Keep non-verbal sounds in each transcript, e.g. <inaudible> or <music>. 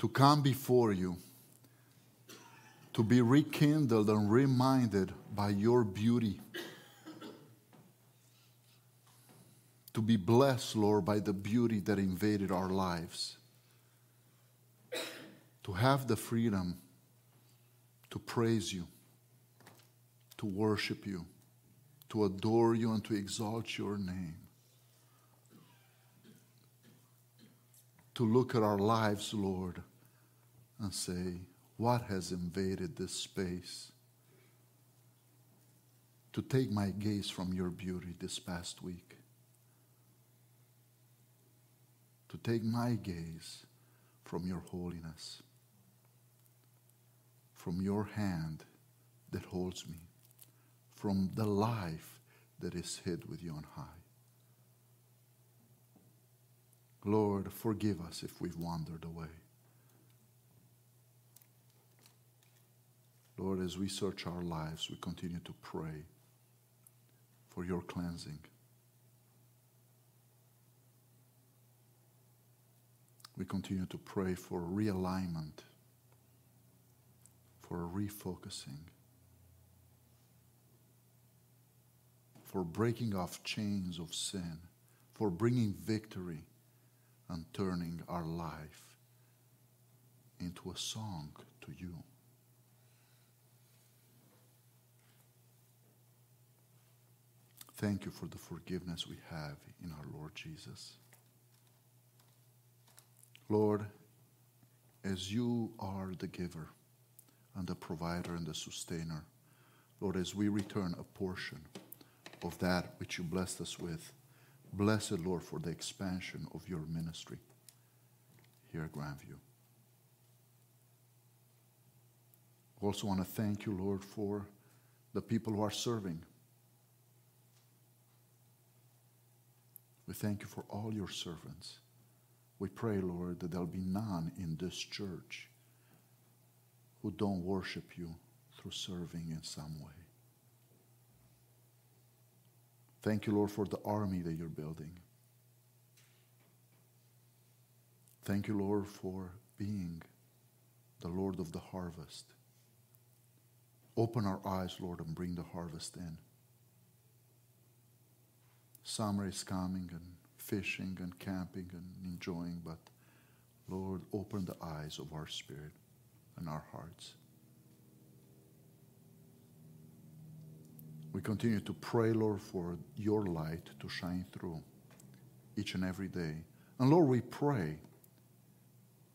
to come before you, to be rekindled and reminded by your beauty, to be blessed, Lord, by the beauty that invaded our lives, to have the freedom to praise you, to worship you, to adore you, and to exalt your name. To look at our lives, Lord, and say, What has invaded this space? To take my gaze from your beauty this past week. To take my gaze from your holiness from your hand that holds me, from the life that is hid with you on high. Lord, forgive us if we've wandered away. Lord, as we search our lives, we continue to pray for your cleansing. We continue to pray for realignment for refocusing, for breaking off chains of sin, for bringing victory and turning our life into a song to you. Thank you for the forgiveness we have in our Lord Jesus. Lord, as you are the giver, and the provider and the sustainer. Lord, as we return a portion of that which you blessed us with, blessed, Lord, for the expansion of your ministry here at Grandview. Also want to thank you, Lord, for the people who are serving. We thank you for all your servants. We pray, Lord, that there'll be none in this church who don't worship you through serving in some way. Thank you, Lord, for the army that you're building. Thank you, Lord, for being the Lord of the harvest. Open our eyes, Lord, and bring the harvest in. Summer is coming and fishing and camping and enjoying, but Lord, open the eyes of our spirit and our hearts. We continue to pray, Lord, for your light to shine through each and every day. And Lord, we pray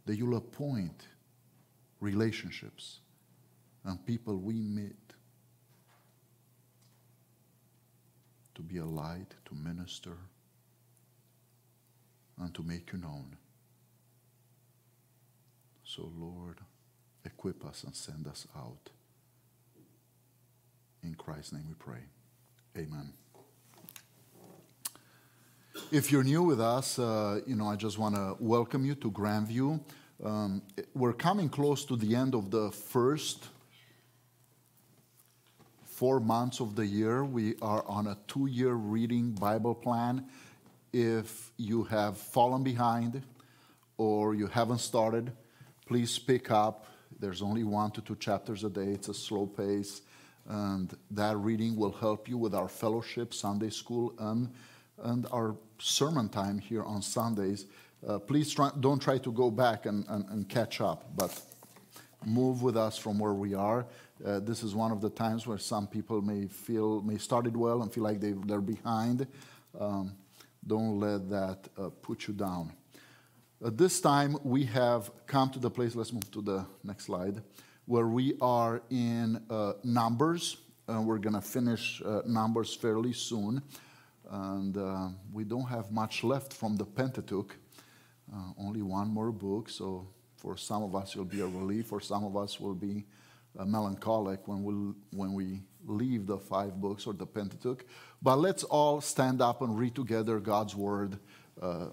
that you'll appoint relationships and people we meet to be a light, to minister, and to make you known. So, Lord, equip us and send us out. In Christ's name we pray. Amen. If you're new with us, uh, you know, I just want to welcome you to Grandview. Um, we're coming close to the end of the first four months of the year. We are on a two year reading Bible plan. If you have fallen behind or you haven't started, please pick up there's only one to two chapters a day. It's a slow pace. And that reading will help you with our fellowship, Sunday school, and, and our sermon time here on Sundays. Uh, please try, don't try to go back and, and, and, catch up, but move with us from where we are. Uh, this is one of the times where some people may feel, may started well and feel like they, they're behind. Um, don't let that uh, put you down. At this time, we have come to the place, let's move to the next slide, where we are in uh, Numbers. and we're going to finish uh, Numbers fairly soon. And uh, we don't have much left from the Pentateuch, uh, only one more book. So for some of us, it'll be a relief. For some of us, will be uh, melancholic when, we when we leave the five books or the Pentateuch. But let's all stand up and read together God's word uh,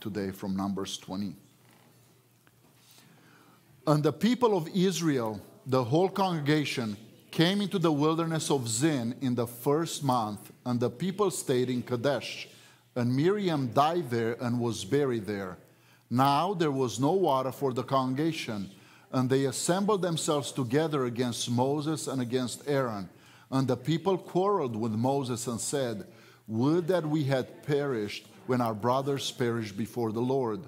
today from Numbers 20. And the people of Israel, the whole congregation, came into the wilderness of Zin in the first month, and the people stayed in Kadesh. And Miriam died there and was buried there. Now there was no water for the congregation, and they assembled themselves together against Moses and against Aaron. And the people quarreled with Moses and said, Would that we had perished when our brothers perished before the Lord.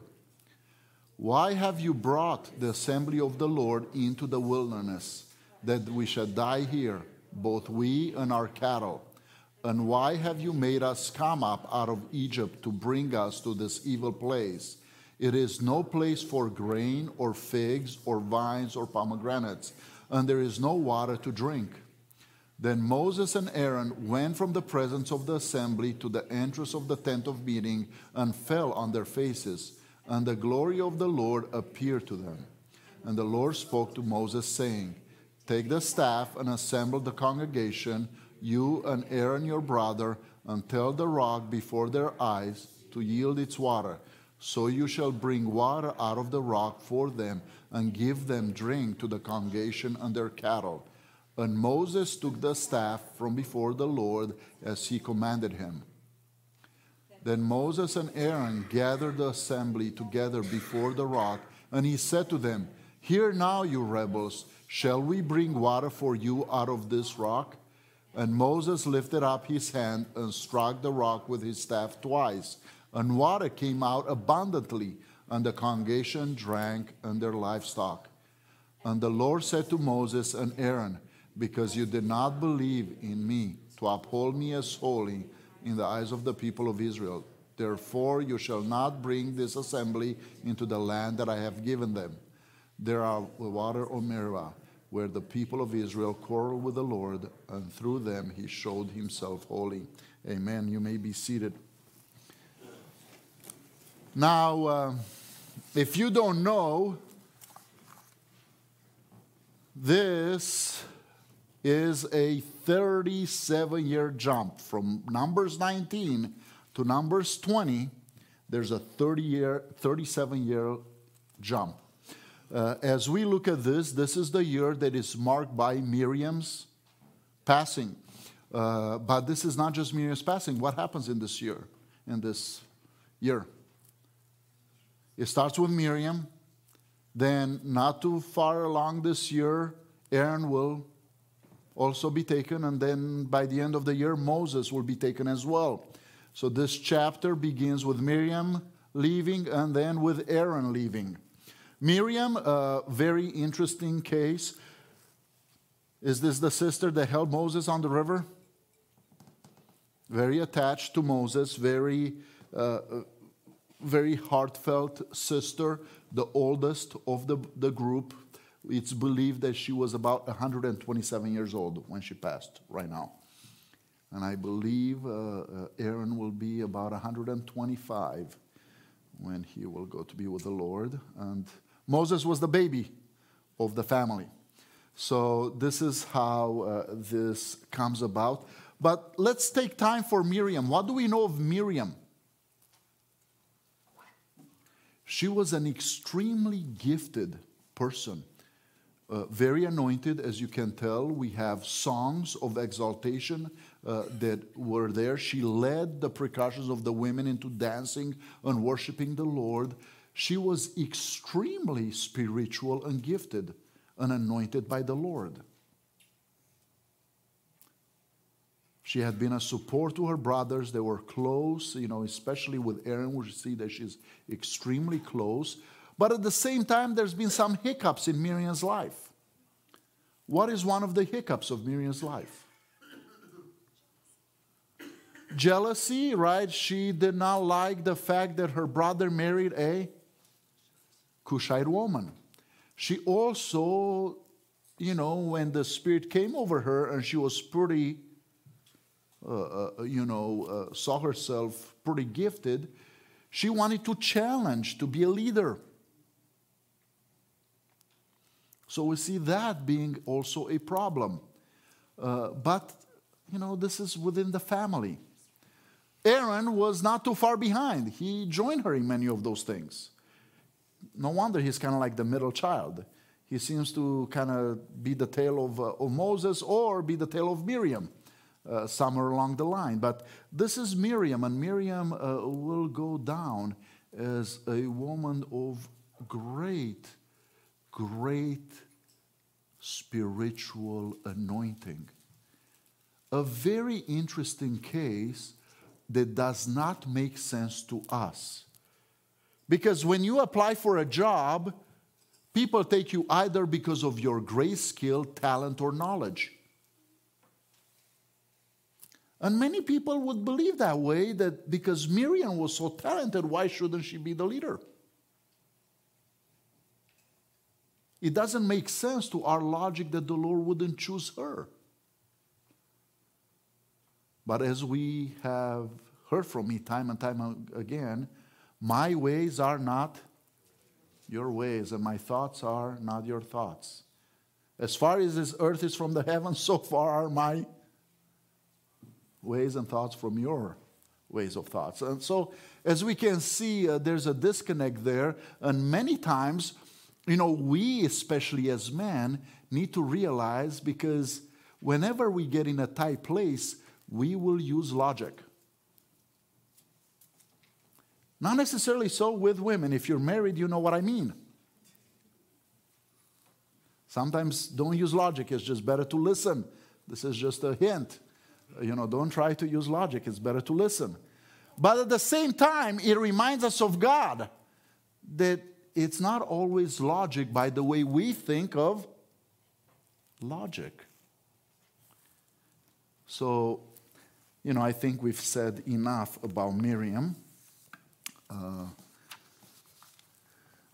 Why have you brought the assembly of the Lord into the wilderness, that we should die here, both we and our cattle? And why have you made us come up out of Egypt to bring us to this evil place? It is no place for grain or figs or vines or pomegranates, and there is no water to drink. Then Moses and Aaron went from the presence of the assembly to the entrance of the tent of meeting and fell on their faces, and the glory of the Lord appeared to them. And the Lord spoke to Moses, saying, Take the staff and assemble the congregation, you and Aaron your brother, and tell the rock before their eyes to yield its water. So you shall bring water out of the rock for them, and give them drink to the congregation and their cattle. And Moses took the staff from before the Lord as he commanded him. Then Moses and Aaron gathered the assembly together before the rock, and he said to them, Hear now, you rebels, shall we bring water for you out of this rock? And Moses lifted up his hand and struck the rock with his staff twice, and water came out abundantly, and the congregation drank and their livestock. And the Lord said to Moses and Aaron, because you did not believe in me to uphold me as holy in the eyes of the people of Israel. Therefore, you shall not bring this assembly into the land that I have given them. There are the water of Meribah, where the people of Israel quarreled with the Lord, and through them he showed himself holy. Amen. You may be seated. Now, uh, if you don't know, this is a 37 year jump from Numbers 19 to Numbers 20. There's a 30 year, 37 year jump. Uh, as we look at this, this is the year that is marked by Miriam's passing. Uh, but this is not just Miriam's passing. What happens in this year? In this year, it starts with Miriam. Then, not too far along this year, Aaron will also be taken, and then by the end of the year, Moses will be taken as well. So this chapter begins with Miriam leaving and then with Aaron leaving. Miriam, a very interesting case. Is this the sister that held Moses on the river? Very attached to Moses, very, uh, very heartfelt sister, the oldest of the, the group, it's believed that she was about 127 years old when she passed right now. And I believe uh, uh, Aaron will be about 125 when he will go to be with the Lord. And Moses was the baby of the family. So this is how uh, this comes about. But let's take time for Miriam. What do we know of Miriam? She was an extremely gifted person uh, very anointed, as you can tell. We have songs of exaltation uh, that were there. She led the precautions of the women into dancing and worshiping the Lord. She was extremely spiritual and gifted and anointed by the Lord. She had been a support to her brothers. They were close, you know, especially with Aaron, we see that she's extremely close. But at the same time, there's been some hiccups in Miriam's life. What is one of the hiccups of Miriam's life? Jealousy, right? She did not like the fact that her brother married a Cushite woman. She also, you know, when the Spirit came over her and she was pretty, you know, uh, saw herself pretty gifted, she wanted to challenge to be a leader. So we see that being also a problem. Uh, but, you know, this is within the family. Aaron was not too far behind. He joined her in many of those things. No wonder he's kind of like the middle child. He seems to kind of be the tail of, uh, of Moses or be the tail of Miriam. Uh, somewhere along the line. But this is Miriam, and Miriam uh, will go down as a woman of great, great spiritual anointing. A very interesting case that does not make sense to us. Because when you apply for a job, people take you either because of your great skill, talent, or knowledge. And many people would believe that way that because Miriam was so talented, why shouldn't she be the leader? It doesn't make sense to our logic that the Lord wouldn't choose her. But as we have heard from me time and time again, my ways are not your ways, and my thoughts are not your thoughts. As far as this earth is from the heavens, so far are my ways and thoughts from your ways of thoughts. And so, as we can see, uh, there's a disconnect there, and many times, you know, we, especially as men, need to realize because whenever we get in a tight place, we will use logic. Not necessarily so with women. If you're married, you know what I mean. Sometimes don't use logic, it's just better to listen. This is just a hint. You know, don't try to use logic, it's better to listen. But at the same time, it reminds us of God that it's not always logic by the way we think of logic. So, you know, I think we've said enough about Miriam. Uh,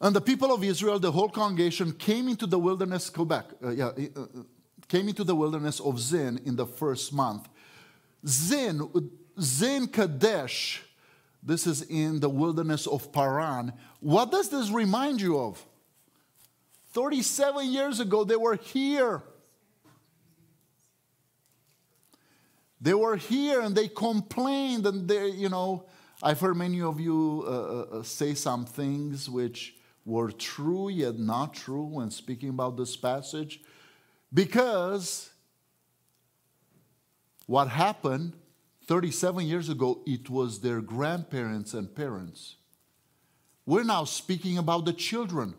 and the people of Israel, the whole congregation, came into the wilderness, Quebec, uh, yeah, uh, uh, came into the wilderness of Zin in the first month. Zin, Zin Kadesh, this is in the wilderness of Paran. What does this remind you of? 37 years ago, they were here. They were here and they complained and they, you know, I've heard many of you uh, uh, uh, say some things which were true yet not true when speaking about this passage because what happened 37 years ago, it was their grandparents and parents. We're now speaking about the children.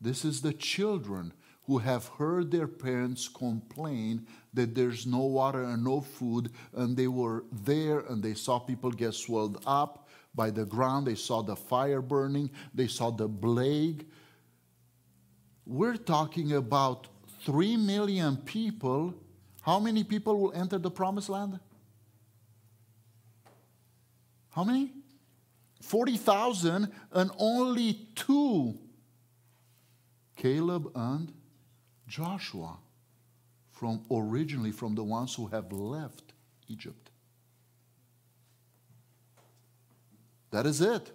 This is the children who have heard their parents complain that there's no water and no food, and they were there and they saw people get swelled up by the ground, they saw the fire burning, they saw the plague. We're talking about three million people. How many people will enter the promised land? How many? 40,000, and only two Caleb and Joshua from originally from the ones who have left Egypt. That is it.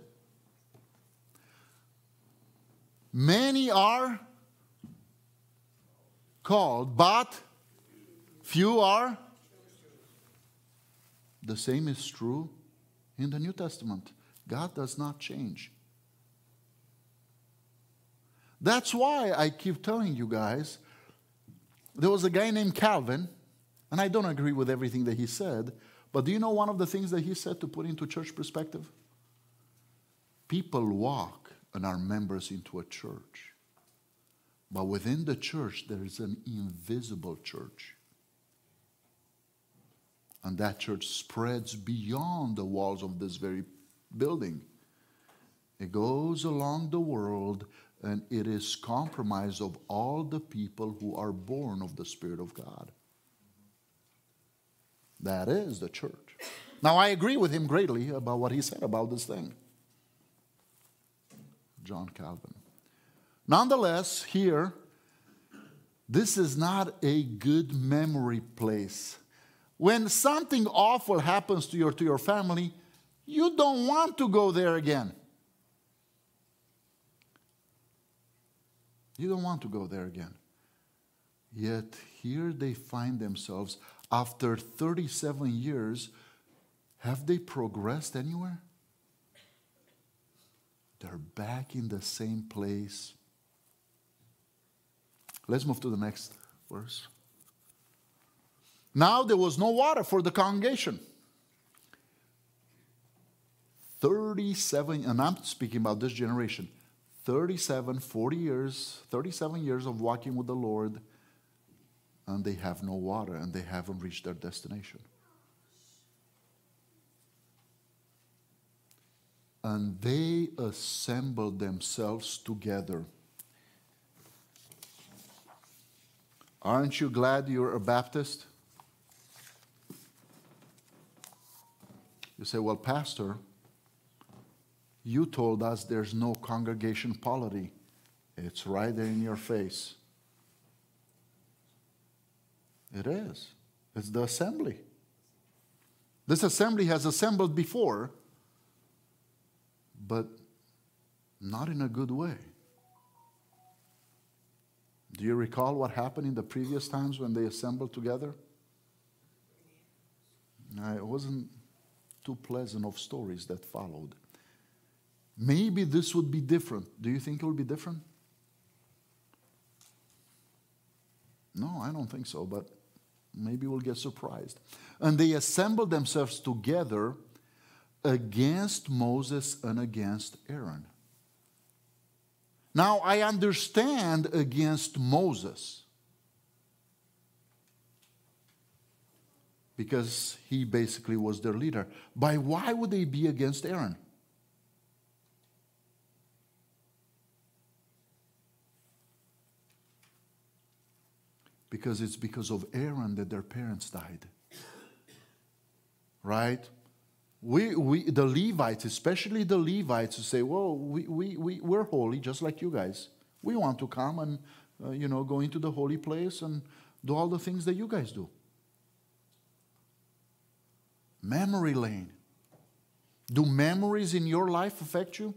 Many are called, but few are. The same is true in the New Testament. God does not change. That's why I keep telling you guys there was a guy named Calvin, and I don't agree with everything that he said, but do you know one of the things that he said to put into church perspective? People walk and are members into a church. But within the church, there is an invisible church. And that church spreads beyond the walls of this very building. It goes along the world and it is compromised of all the people who are born of the Spirit of God. That is the church. Now, I agree with him greatly about what he said about this thing. John Calvin. Nonetheless, here, this is not a good memory place. When something awful happens to your, to your family, you don't want to go there again. You don't want to go there again. Yet here they find themselves after 37 years. Have they progressed anywhere? They're back in the same place. Let's move to the next verse. Now there was no water for the congregation. 37, and I'm speaking about this generation, 37, 40 years, 37 years of walking with the Lord, and they have no water and they haven't reached their destination. And they assembled themselves together. Aren't you glad you're a Baptist? You say, Well, Pastor, you told us there's no congregation polity. It's right there in your face. It is. It's the assembly. This assembly has assembled before, but not in a good way. Do you recall what happened in the previous times when they assembled together? it wasn't too pleasant of stories that followed. Maybe this would be different. Do you think it will be different? No, I don't think so, but maybe we'll get surprised. And they assembled themselves together against Moses and against Aaron. Now, I understand against Moses because he basically was their leader. But why would they be against Aaron? because it's because of Aaron that their parents died. Right? We, we, the Levites, especially the Levites, who say, well, we, we, we, we're holy just like you guys. We want to come and, uh, you know, go into the holy place and do all the things that you guys do. Memory lane. Do memories in your life affect you?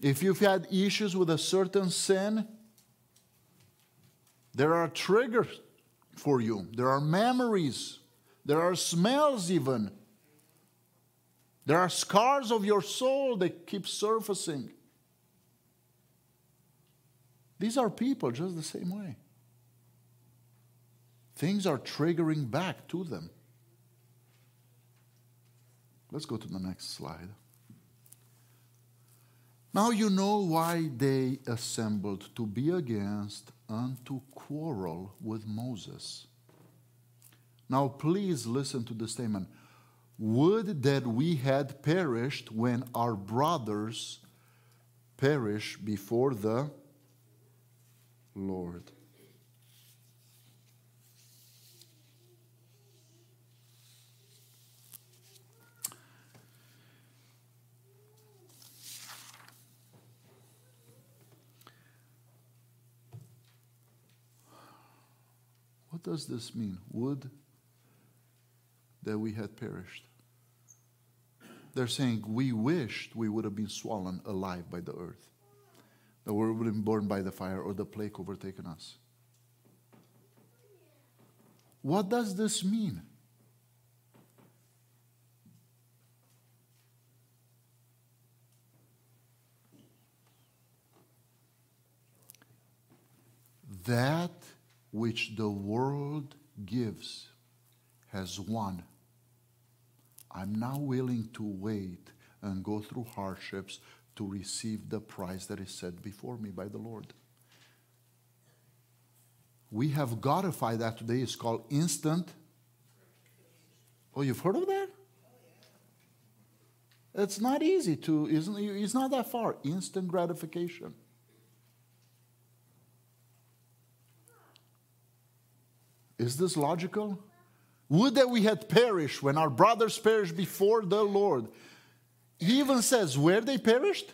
If you've had issues with a certain sin, there are triggers for you, there are memories, there are smells, even. There are scars of your soul that keep surfacing. These are people just the same way. Things are triggering back to them. Let's go to the next slide. Now you know why they assembled to be against and to quarrel with Moses. Now please listen to the statement. Would that we had perished when our brothers perish before the Lord. Does this mean? Would that we had perished. They're saying we wished we would have been swollen alive by the earth, that we would have been burned by the fire or the plague overtaken us. What does this mean? That which the world gives has won. I'm now willing to wait and go through hardships to receive the prize that is set before me by the Lord. We have godified that today. It's called instant. Oh, you've heard of that? It's not easy to, isn't it's not that far. Instant gratification. Is this logical? Would that we had perished when our brothers perished before the Lord. He even says, where they perished?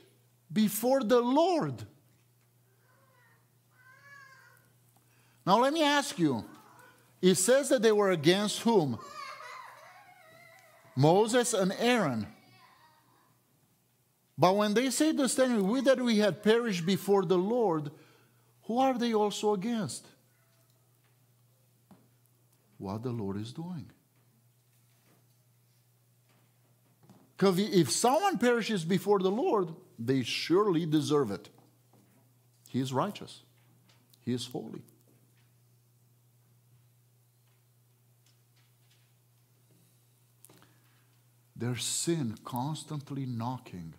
Before the Lord. Now, let me ask you it says that they were against whom? Moses and Aaron. But when they say the statement, we that we had perished before the Lord, who are they also against? What the Lord is doing. Because if someone perishes before the Lord, they surely deserve it. He is righteous, He is holy. There's sin constantly knocking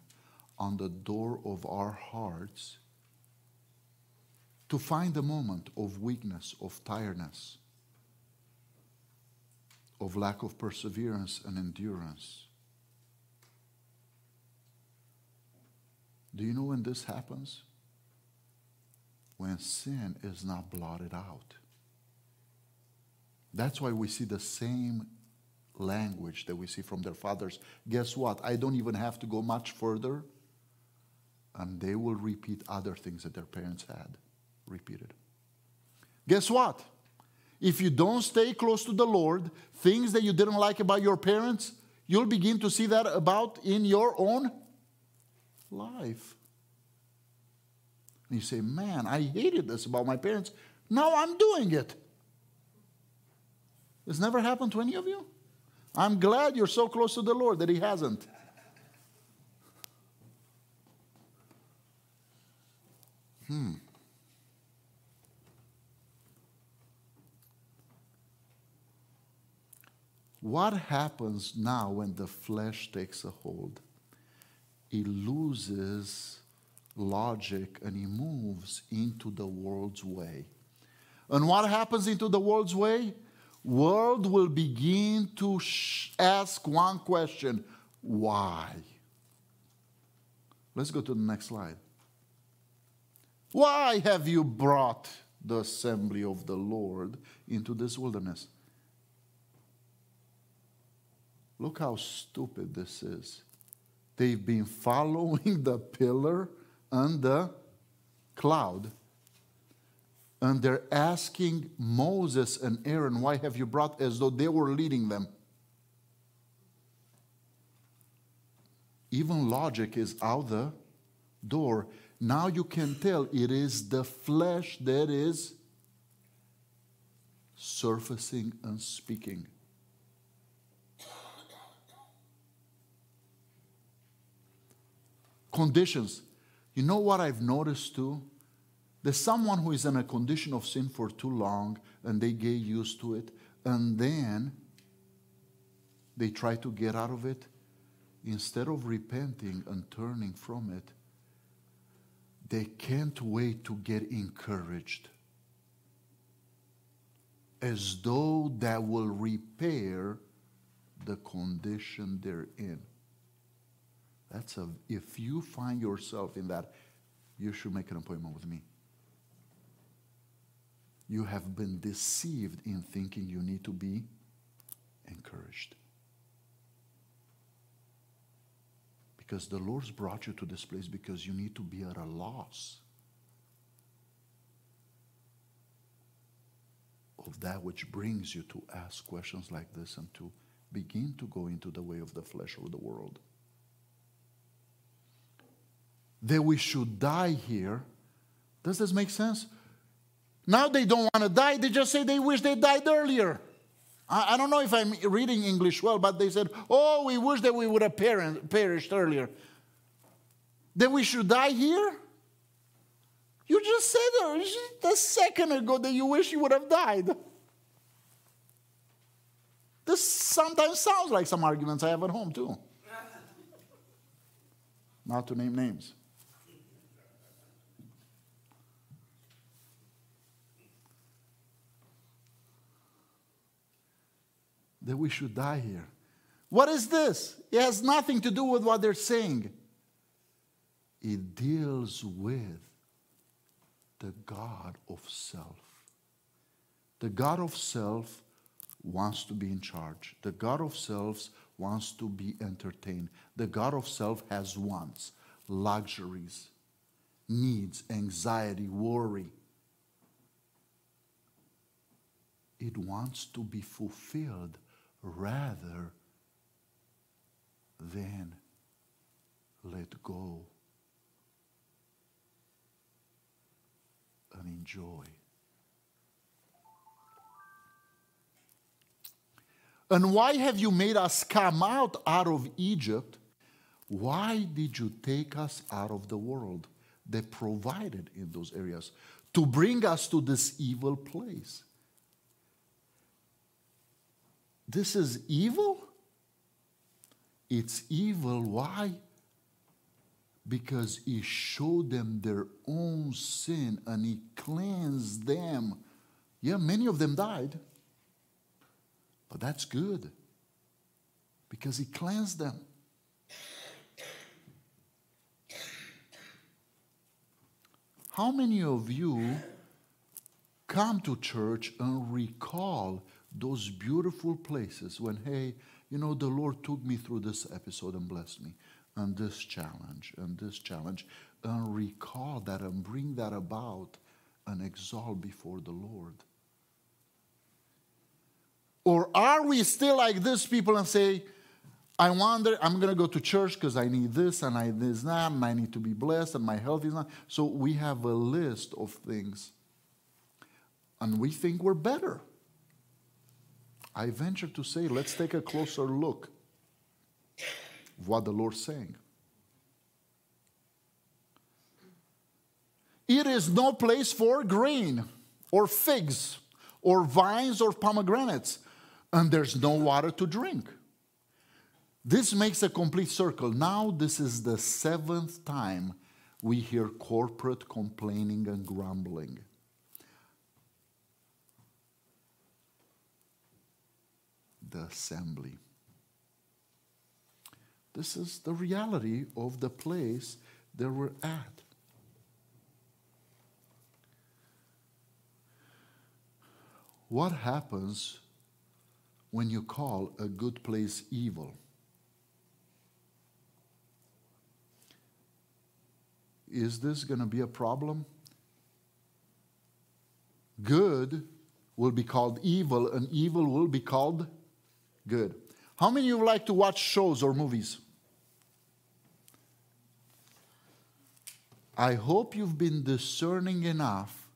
on the door of our hearts to find a moment of weakness, of tiredness, of lack of perseverance and endurance. Do you know when this happens? When sin is not blotted out. That's why we see the same language that we see from their fathers. Guess what? I don't even have to go much further, and they will repeat other things that their parents had repeated. Guess what? If you don't stay close to the Lord, things that you didn't like about your parents, you'll begin to see that about in your own life. And you say, Man, I hated this about my parents. Now I'm doing it. This never happened to any of you? I'm glad you're so close to the Lord that He hasn't. Hmm. What happens now when the flesh takes a hold? It loses logic and he moves into the world's way. And what happens into the world's way? World will begin to ask one question, why? Let's go to the next slide. Why have you brought the assembly of the Lord into this wilderness? Look how stupid this is. They've been <laughs> following the pillar and the cloud. And they're asking Moses and Aaron, Why have you brought as though they were leading them? Even logic is out the door. Now you can tell it is the flesh that is surfacing and speaking. Conditions. You know what I've noticed too? There's someone who is in a condition of sin for too long and they get used to it, and then they try to get out of it. Instead of repenting and turning from it, they can't wait to get encouraged. As though that will repair the condition they're in. That's a, if you find yourself in that, you should make an appointment with me. You have been deceived in thinking you need to be encouraged. Because the Lord's brought you to this place because you need to be at a loss of that which brings you to ask questions like this and to begin to go into the way of the flesh or the world that we should die here. Does this make sense? Now they don't want to die, they just say they wish they died earlier. I, I don't know if I'm reading English well, but they said, Oh, we wish that we would have perished earlier. That we should die here? You just said a second ago that you wish you would have died. This sometimes sounds like some arguments I have at home, too. <laughs> Not to name names. That we should die here. What is this? It has nothing to do with what they're saying. It deals with the God of self. The God of self wants to be in charge. The God of self wants to be entertained. The God of self has wants, luxuries, needs, anxiety, worry. It wants to be fulfilled rather than let go and enjoy. And why have you made us come out out of Egypt? Why did you take us out of the world that provided in those areas to bring us to this evil place? This is evil? It's evil. Why? Because he showed them their own sin and he cleansed them. Yeah, many of them died. But that's good because he cleansed them. How many of you come to church and recall those beautiful places when, hey, you know, the Lord took me through this episode and blessed me, and this challenge, and this challenge, and recall that and bring that about and exalt before the Lord? Or are we still like this people and say, I wonder, I'm going to go to church because I need this and I this that, and I need to be blessed and my health is not. So we have a list of things and we think we're better. I venture to say, let's take a closer look of what the Lord's saying. It is no place for grain or figs or vines or pomegranates, and there's no water to drink. This makes a complete circle. Now, this is the seventh time we hear corporate complaining and grumbling. The assembly. This is the reality of the place that we're at. What happens when you call a good place evil? Is this going to be a problem? Good will be called evil, and evil will be called good. How many of you like to watch shows or movies? I hope you've been discerning enough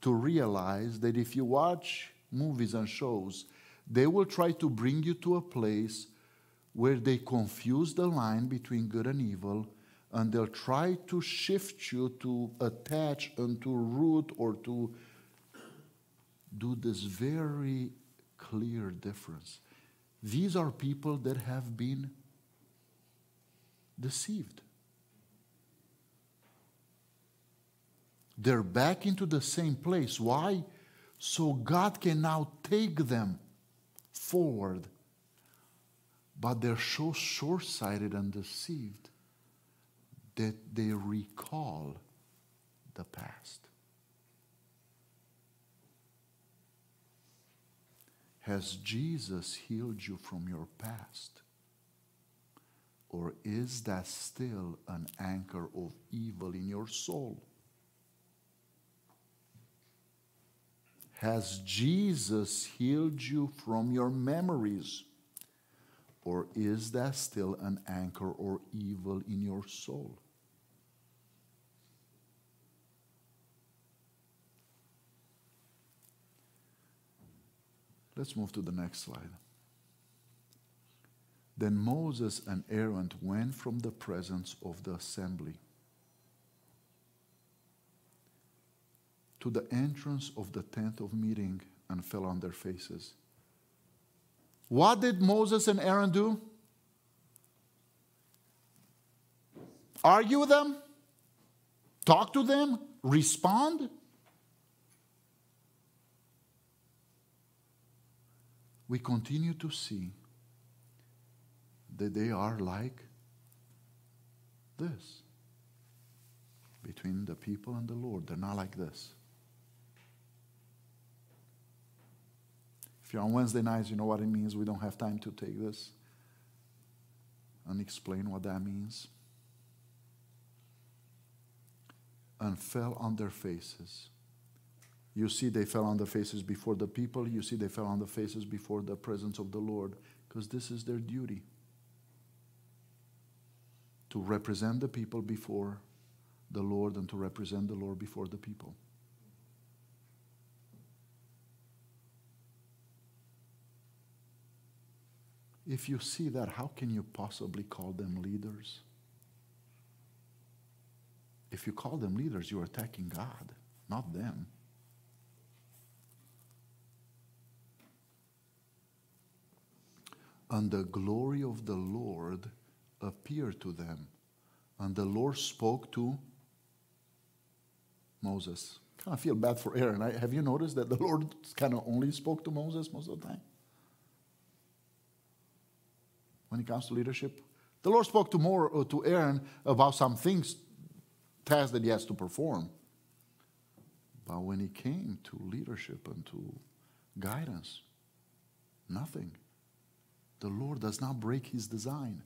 to realize that if you watch movies and shows, they will try to bring you to a place where they confuse the line between good and evil and they'll try to shift you to attach and to root or to do this very clear difference. These are people that have been deceived. They're back into the same place. Why? So God can now take them forward. But they're so short sighted and deceived that they recall the past. Has Jesus healed you from your past? Or is that still an anchor of evil in your soul? Has Jesus healed you from your memories? Or is that still an anchor or evil in your soul? Let's move to the next slide. Then Moses and Aaron went from the presence of the assembly to the entrance of the tent of meeting and fell on their faces. What did Moses and Aaron do? Argue with them? Talk to them? Respond? We continue to see that they are like this between the people and the Lord. They're not like this. If you're on Wednesday nights, you know what it means. We don't have time to take this and explain what that means. And fell on their faces. You see, they fell on their faces before the people. You see, they fell on their faces before the presence of the Lord because this is their duty to represent the people before the Lord and to represent the Lord before the people. If you see that, how can you possibly call them leaders? If you call them leaders, you're attacking God, not them. And the glory of the Lord appeared to them. And the Lord spoke to Moses. Of feel bad for Aaron. I, have you noticed that the Lord kind of only spoke to Moses most of the time? When it comes to leadership, the Lord spoke to more uh, to Aaron about some things, tasks that he has to perform. But when it came to leadership and to guidance, nothing. The Lord does not break his design.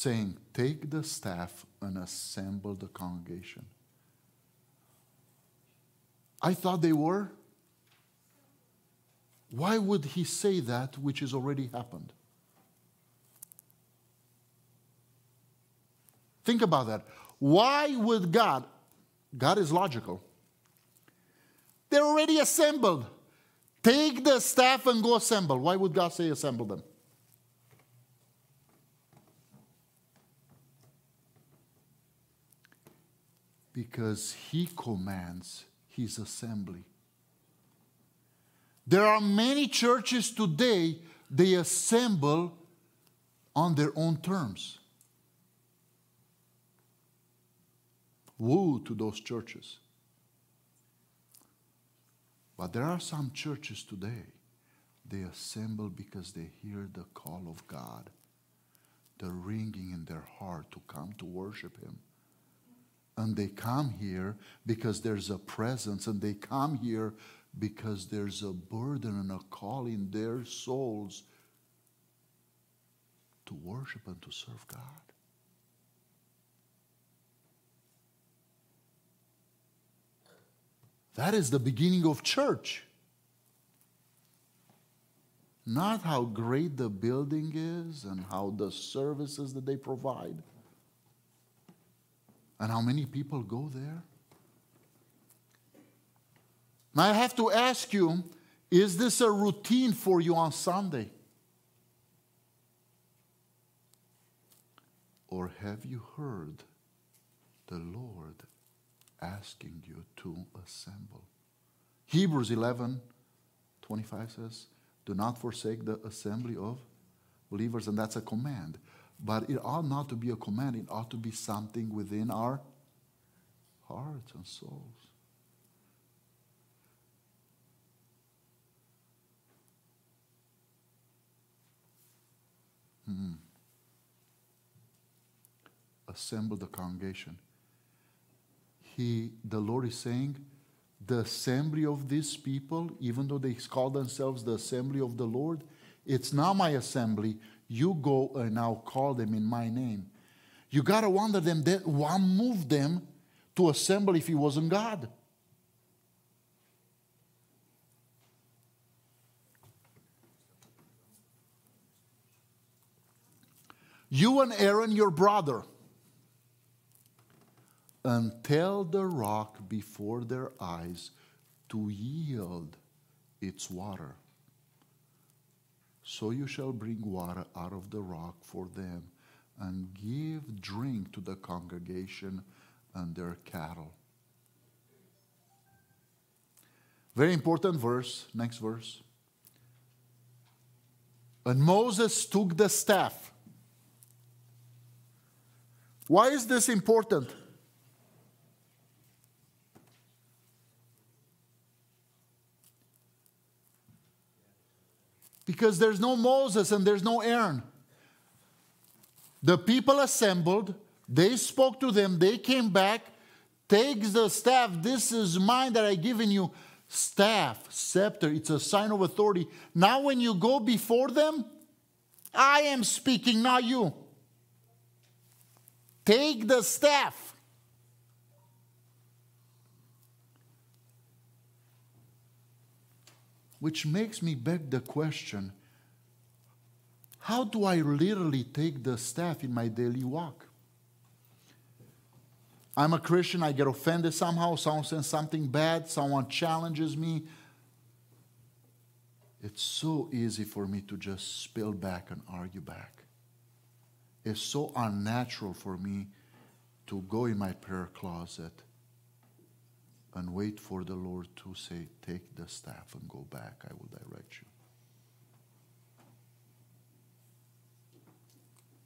saying, Take the staff and assemble the congregation. I thought they were. Why would he say that which has already happened? Think about that. Why would God, God is logical, they're already assembled. Take the staff and go assemble. Why would God say assemble them? Because he commands his assembly. There are many churches today, they assemble on their own terms. Woe to those churches. But there are some churches today, they assemble because they hear the call of God, the ringing in their heart to come to worship Him. And they come here because there's a presence, and they come here because there's a burden and a call in their souls to worship and to serve God. That is the beginning of church. Not how great the building is and how the services that they provide and how many people go there. Now I have to ask you is this a routine for you on Sunday? Or have you heard the Lord asking you to assemble? Hebrews 11 25 says, Do not forsake the assembly of believers, and that's a command. But it ought not to be a command, it ought to be something within our hearts and souls. Hmm. Assemble the congregation. He, the Lord is saying, the assembly of these people, even though they call themselves the assembly of the Lord, it's not my assembly. You go and I'll call them in my name. You got to wonder them, that what moved them to assemble if he wasn't God? You and Aaron, your brother, tell the rock before their eyes to yield its water. So you shall bring water out of the rock for them and give drink to the congregation and their cattle. Very important verse. Next verse. And Moses took the staff why is this important? Because there's no Moses and there's no Aaron. The people assembled, they spoke to them, they came back, takes the staff. This is mine that I given you. Staff, scepter, it's a sign of authority. Now, when you go before them, I am speaking, not you. Take the staff. Which makes me beg the question how do I literally take the staff in my daily walk? I'm a Christian, I get offended somehow, someone says something bad, someone challenges me. It's so easy for me to just spill back and argue back. It's so unnatural for me to go in my prayer closet and wait for the Lord to say, Take the staff and go back. I will direct you.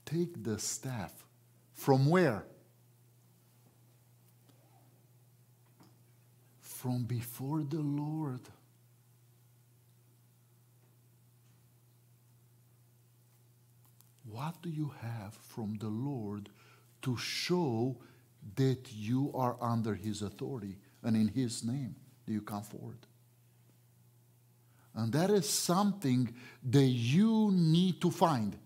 Take the staff. From where? From before the Lord. What do you have from the Lord to show that you are under His authority and in His name do you come forward? And that is something that you need to find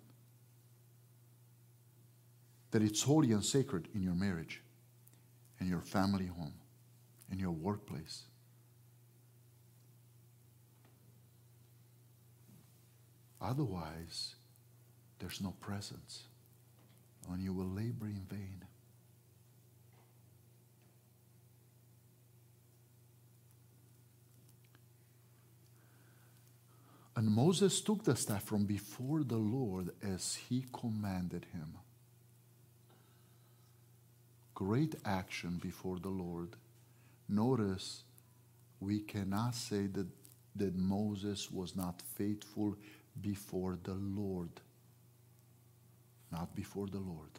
that it's holy and sacred in your marriage, in your family home, in your workplace. Otherwise, there's no presence, and you will labor in vain. And Moses took the staff from before the Lord as he commanded him. Great action before the Lord. Notice we cannot say that, that Moses was not faithful before the Lord not before the Lord.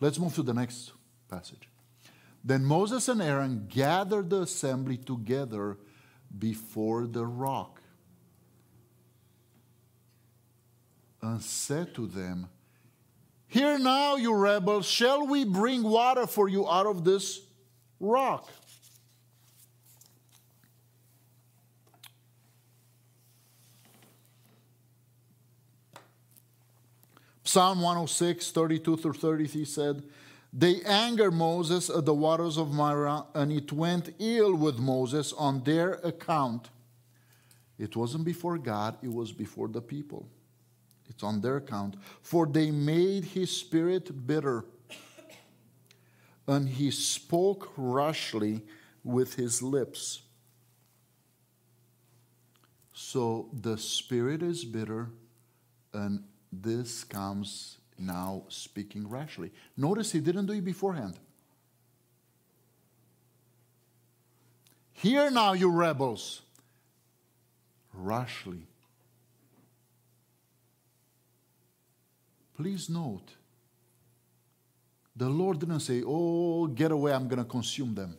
Let's move to the next passage. Then Moses and Aaron gathered the assembly together before the rock and said to them, Hear now, you rebels, shall we bring water for you out of this rock? Psalm 106, 32 through 33 said, They angered Moses at the waters of Marah, and it went ill with Moses on their account. It wasn't before God, it was before the people. It's on their account. For they made his spirit bitter, and he spoke rashly with his lips. So the spirit is bitter, and this comes now speaking rashly. Notice he didn't do it beforehand. Hear now, you rebels, rashly. Please note, the Lord didn't say, Oh, get away, I'm going to consume them.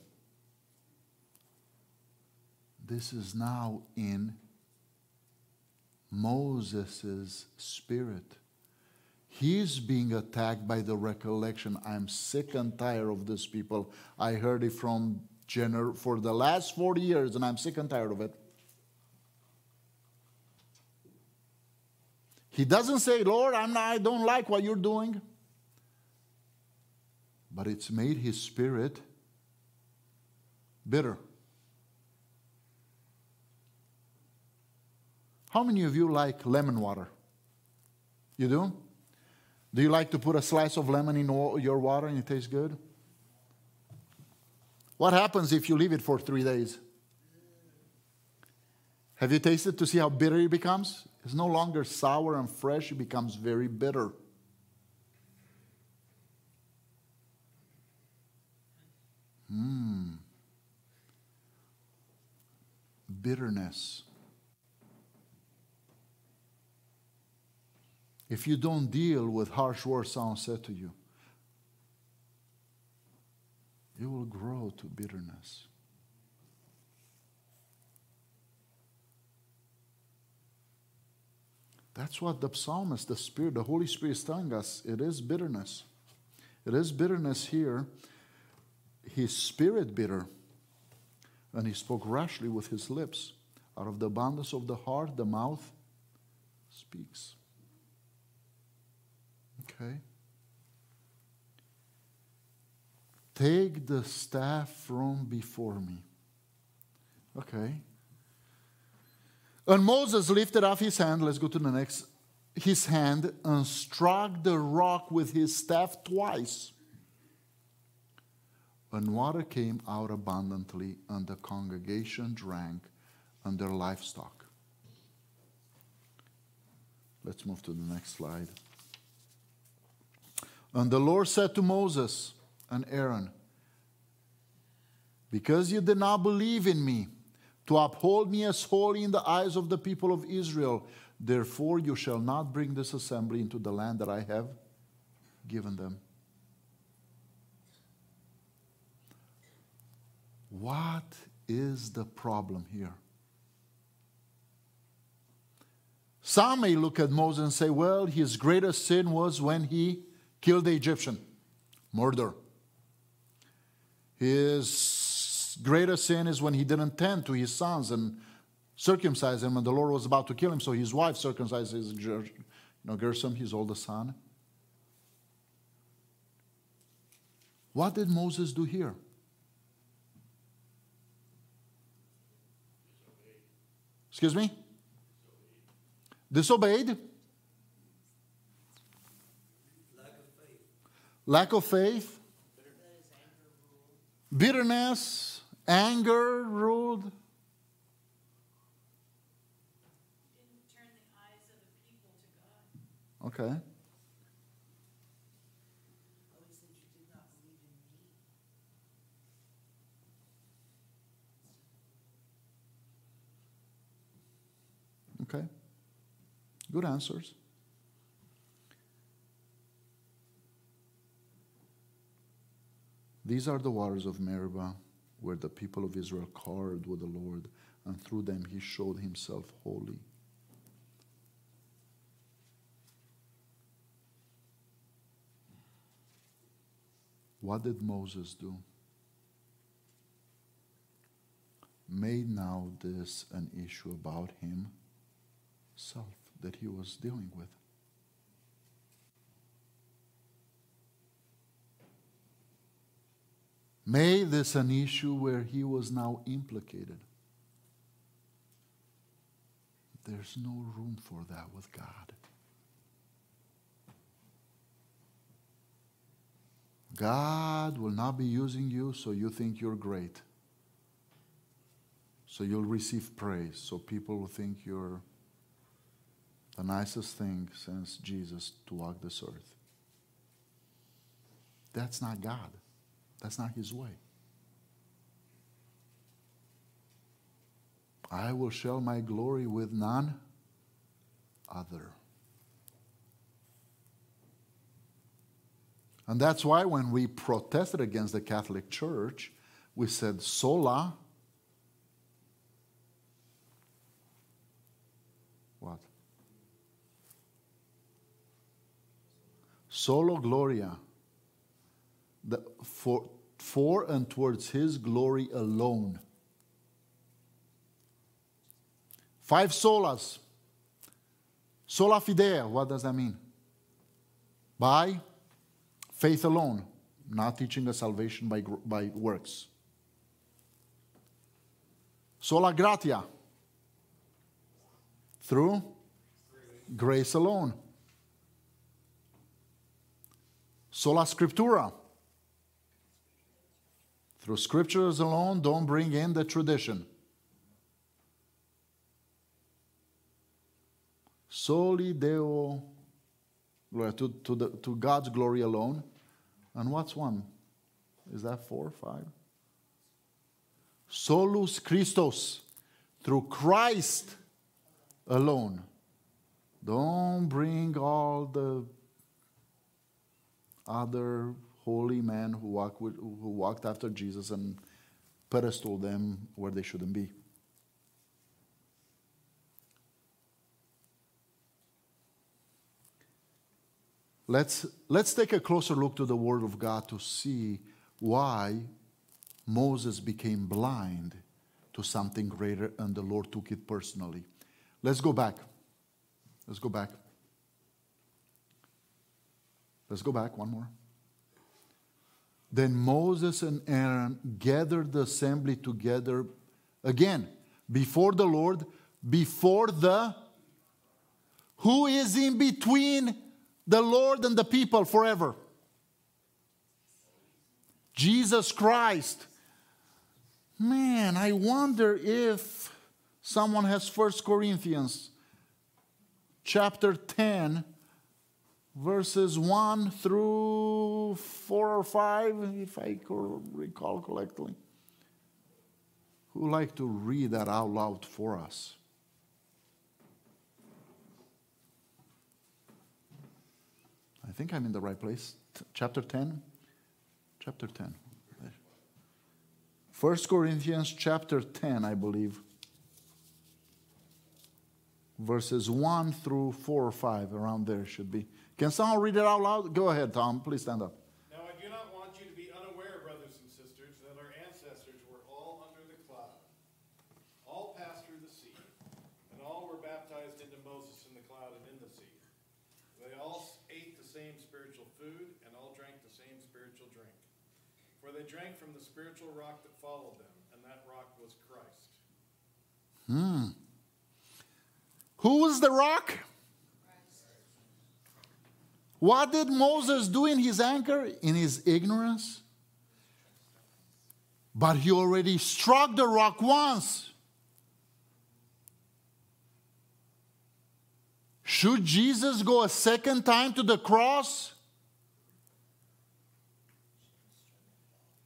This is now in Moses' spirit. He's being attacked by the recollection. I'm sick and tired of these people. I heard it from Jenner for the last 40 years, and I'm sick and tired of it. He doesn't say, Lord, I'm not, I don't like what you're doing. But it's made his spirit bitter. How many of you like lemon water? You do? Do you like to put a slice of lemon in your water and it tastes good? What happens if you leave it for three days? Have you tasted to see how bitter it becomes? It's no longer sour and fresh, it becomes very bitter. Mmm. Bitterness. if you don't deal with harsh words someone said to you, you will grow to bitterness. That's what the psalmist, the Spirit, the Holy Spirit is telling us. It is bitterness. It is bitterness here. His spirit bitter. And he spoke rashly with his lips. Out of the abundance of the heart, the mouth speaks. Okay? Take the staff from before me. Okay. And Moses lifted up his hand. Let's go to the next. His hand and struck the rock with his staff twice. And water came out abundantly, and the congregation drank, and their livestock. Let's move to the next slide. And the Lord said to Moses and Aaron, Because you did not believe in me, to uphold me as holy in the eyes of the people of Israel, therefore you shall not bring this assembly into the land that I have given them. What is the problem here? Some may look at Moses and say, well, his greatest sin was when he killed the Egyptian. Murder. His greatest sin is when he didn't tend to his sons and circumcise them, and the Lord was about to kill him, so his wife circumcised his, you know, Gershom, his oldest son. What did Moses do here? Excuse me? Disobeyed. Lack of faith. Bitterness, anger ruled. Okay. Okay. Good answers. These are the waters of Meribah, where the people of Israel quarreled with the Lord, and through them he showed himself holy. What did Moses do? Made now this an issue about himself that he was dealing with. Made this an issue where he was now implicated. There's no room for that with God. God will not be using you so you think you're great. So you'll receive praise, so people will think you're the nicest thing since Jesus to walk this earth. That's not God. That's not His way. I will share my glory with none other. And that's why when we protested against the Catholic Church, we said, sola. What? Solo Gloria. The, for, for and towards His glory alone. Five solas. Sola fide, what does that mean? By faith alone, not teaching us salvation by, by works. Sola gratia, through grace alone. Sola scriptura, through scriptures alone, don't bring in the tradition. Soli Deo, to, to, the, to God's glory alone. And what's one? Is that four, or five? Solus Christus, through Christ alone. Don't bring all the other holy men who, walk with, who walked after Jesus and pedestal them where they shouldn't be. Let's, let's take a closer look to the Word of God to see why Moses became blind to something greater and the Lord took it personally. Let's go back. Let's go back. Let's go back one more. Then Moses and Aaron gathered the assembly together again before the Lord, before the who is in between the Lord and the people forever. Jesus Christ. Man, I wonder if someone has First Corinthians chapter 10 verses 1 through 4 or 5 if I recall correctly. Who would like to read that out loud for us? I think I'm in the right place. Chapter 10. Chapter 10. 1 Corinthians chapter 10, I believe. Verses 1 through 4 or 5, around there should be. Can someone read it out loud? Go ahead, Tom. Please stand up. Now I do not want you to be unaware, brothers and sisters, that our ancestors were all under the cloud. All passed through the sea, and all were baptized into Moses in the cloud and in the sea. They all ate the same spiritual food, and all drank the same spiritual drink. For they drank from the spiritual rock that followed them, and that rock was Christ. Hmm. Who was the rock? What did Moses do in his anger? In his ignorance? But he already struck the rock once. Should Jesus go a second time to the cross?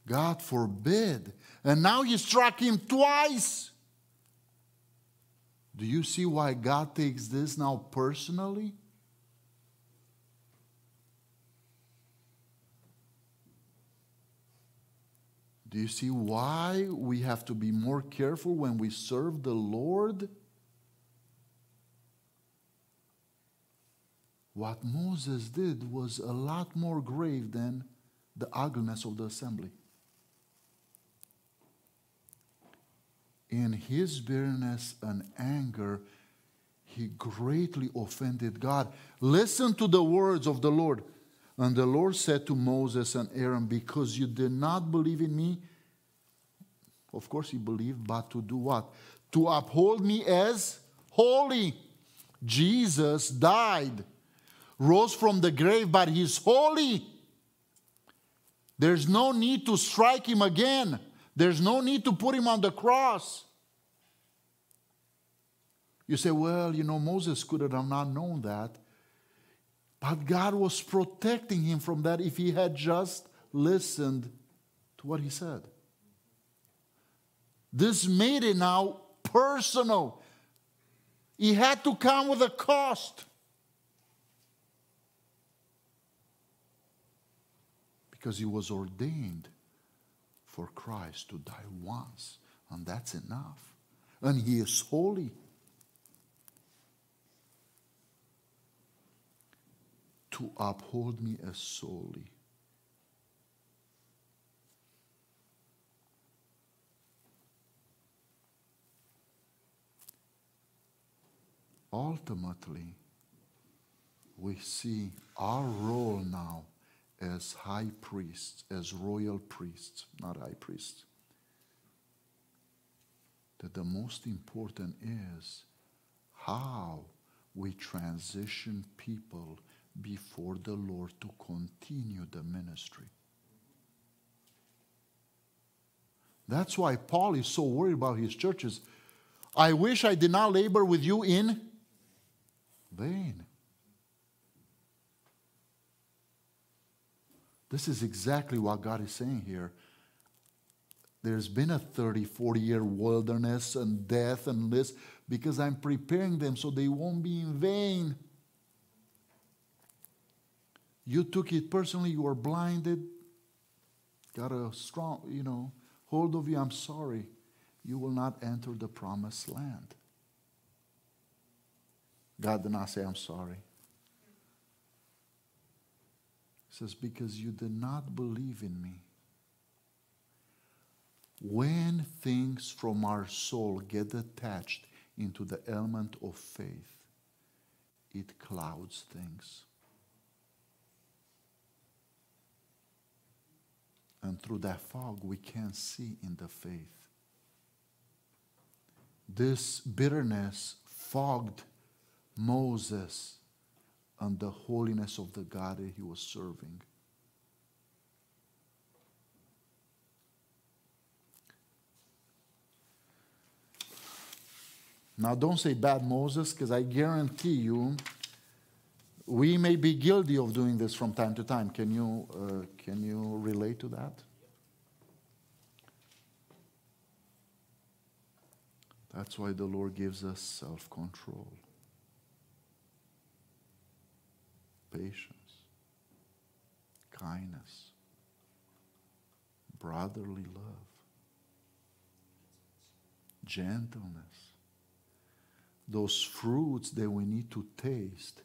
God forbid. And now he struck him twice. Do you see why God takes this now personally? Do you see why we have to be more careful when we serve the Lord? What Moses did was a lot more grave than the ugliness of the assembly. In his bitterness and anger, he greatly offended God. Listen to the words of the Lord. And the Lord said to Moses and Aaron, Because you did not believe in me, of course he believed, but to do what? To uphold me as holy. Jesus died, rose from the grave, but he's holy. There's no need to strike him again. There's no need to put him on the cross. You say, well, you know, Moses could have not known that. But God was protecting him from that if he had just listened to what he said. This made it now personal. He had to come with a cost. Because he was ordained for Christ to die once, and that's enough. And he is holy. To uphold me as holy. Ultimately, we see our role now as high priests, as royal priests, not high priests. That the most important is how we transition people before the Lord to continue the ministry. That's why Paul is so worried about his churches. I wish I did not labor with you in vain. This is exactly what God is saying here. There's been a 30, 40 year wilderness and death and this because I'm preparing them so they won't be in vain. You took it personally, you were blinded, got a strong, you know, hold of you. I'm sorry. You will not enter the promised land. God did not say, I'm sorry. He says, Because you did not believe in me. When things from our soul get attached into the element of faith, it clouds things. And through that fog, we can't see in the faith. This bitterness fogged Moses and the holiness of the God that he was serving. Now, don't say bad Moses, because I guarantee you, we may be guilty of doing this from time to time. Can you, uh, can you relate to that? That's why the Lord gives us self control, patience, kindness, brotherly love, gentleness. Those fruits that we need to taste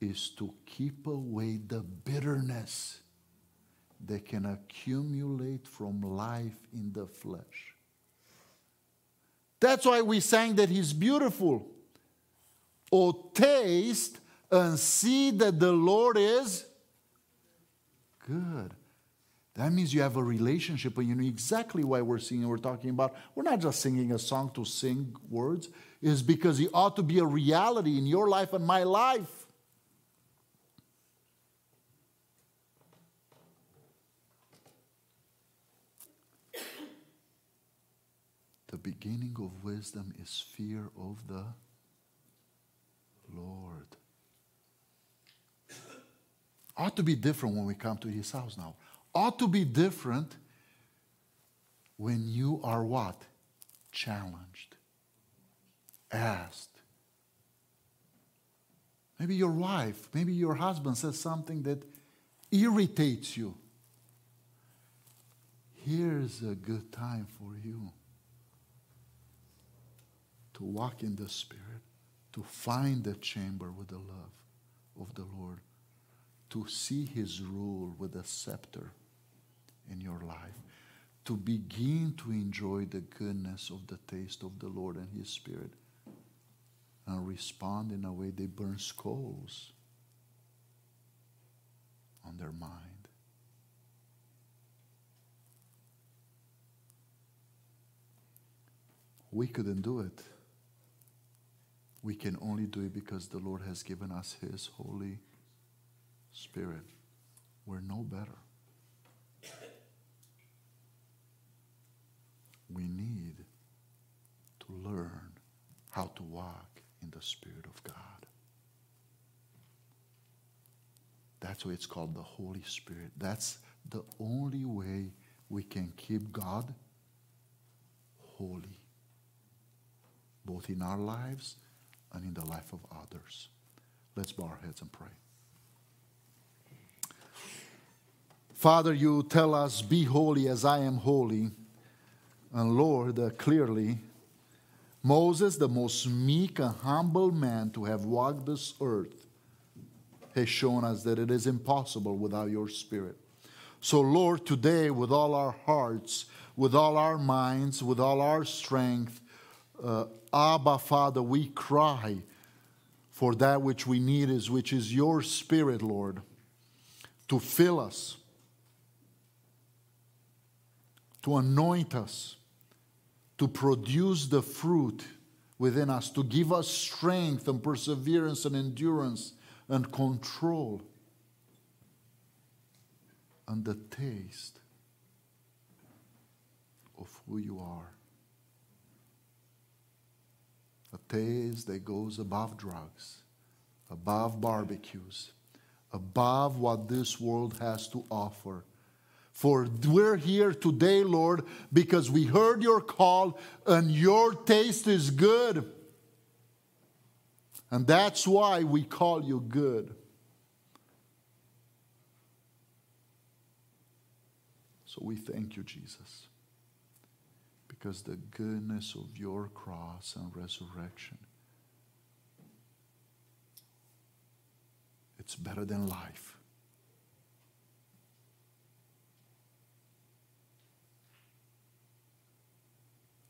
is to keep away the bitterness that can accumulate from life in the flesh. That's why we sang that He's beautiful. Oh, taste and see that the Lord is good. That means you have a relationship and you know exactly why we're singing, we're talking about. We're not just singing a song to sing words, is because it ought to be a reality in your life and my life. The beginning of wisdom is fear of the Lord. Ought to be different when we come to his house now. Ought to be different when you are what? Challenged, asked. Maybe your wife, maybe your husband says something that irritates you. Here's a good time for you to walk in the Spirit, to find the chamber with the love of the Lord, to see His rule with a scepter in your life, to begin to enjoy the goodness of the taste of the Lord and His Spirit, and respond in a way that burns coals on their mind. We couldn't do it. We can only do it because the Lord has given us His Holy Spirit. We're no better. We need to learn how to walk in the Spirit of God. That's why it's called the Holy Spirit. That's the only way we can keep God holy, both in our lives and in the life of others. Let's bow our heads and pray. Father, you tell us, Be holy as I am holy. And Lord, uh, clearly, Moses, the most meek and humble man to have walked this earth, has shown us that it is impossible without your Spirit. So, Lord, today, with all our hearts, with all our minds, with all our strength, uh, Abba, Father, we cry for that which we need is which is your spirit, Lord, to fill us, to anoint us, to produce the fruit within us, to give us strength and perseverance and endurance and control and the taste of who you are a taste that goes above drugs, above barbecues, above what this world has to offer. For we're here today, Lord, because we heard your call and your taste is good. And that's why we call you good. So we thank you, Jesus because the goodness of your cross and resurrection it's better than life.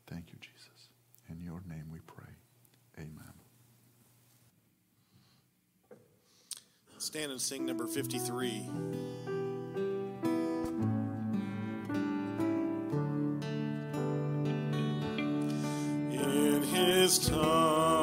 Thank you jesus. In your name we pray. Amen. Stand and sing number 53 this time.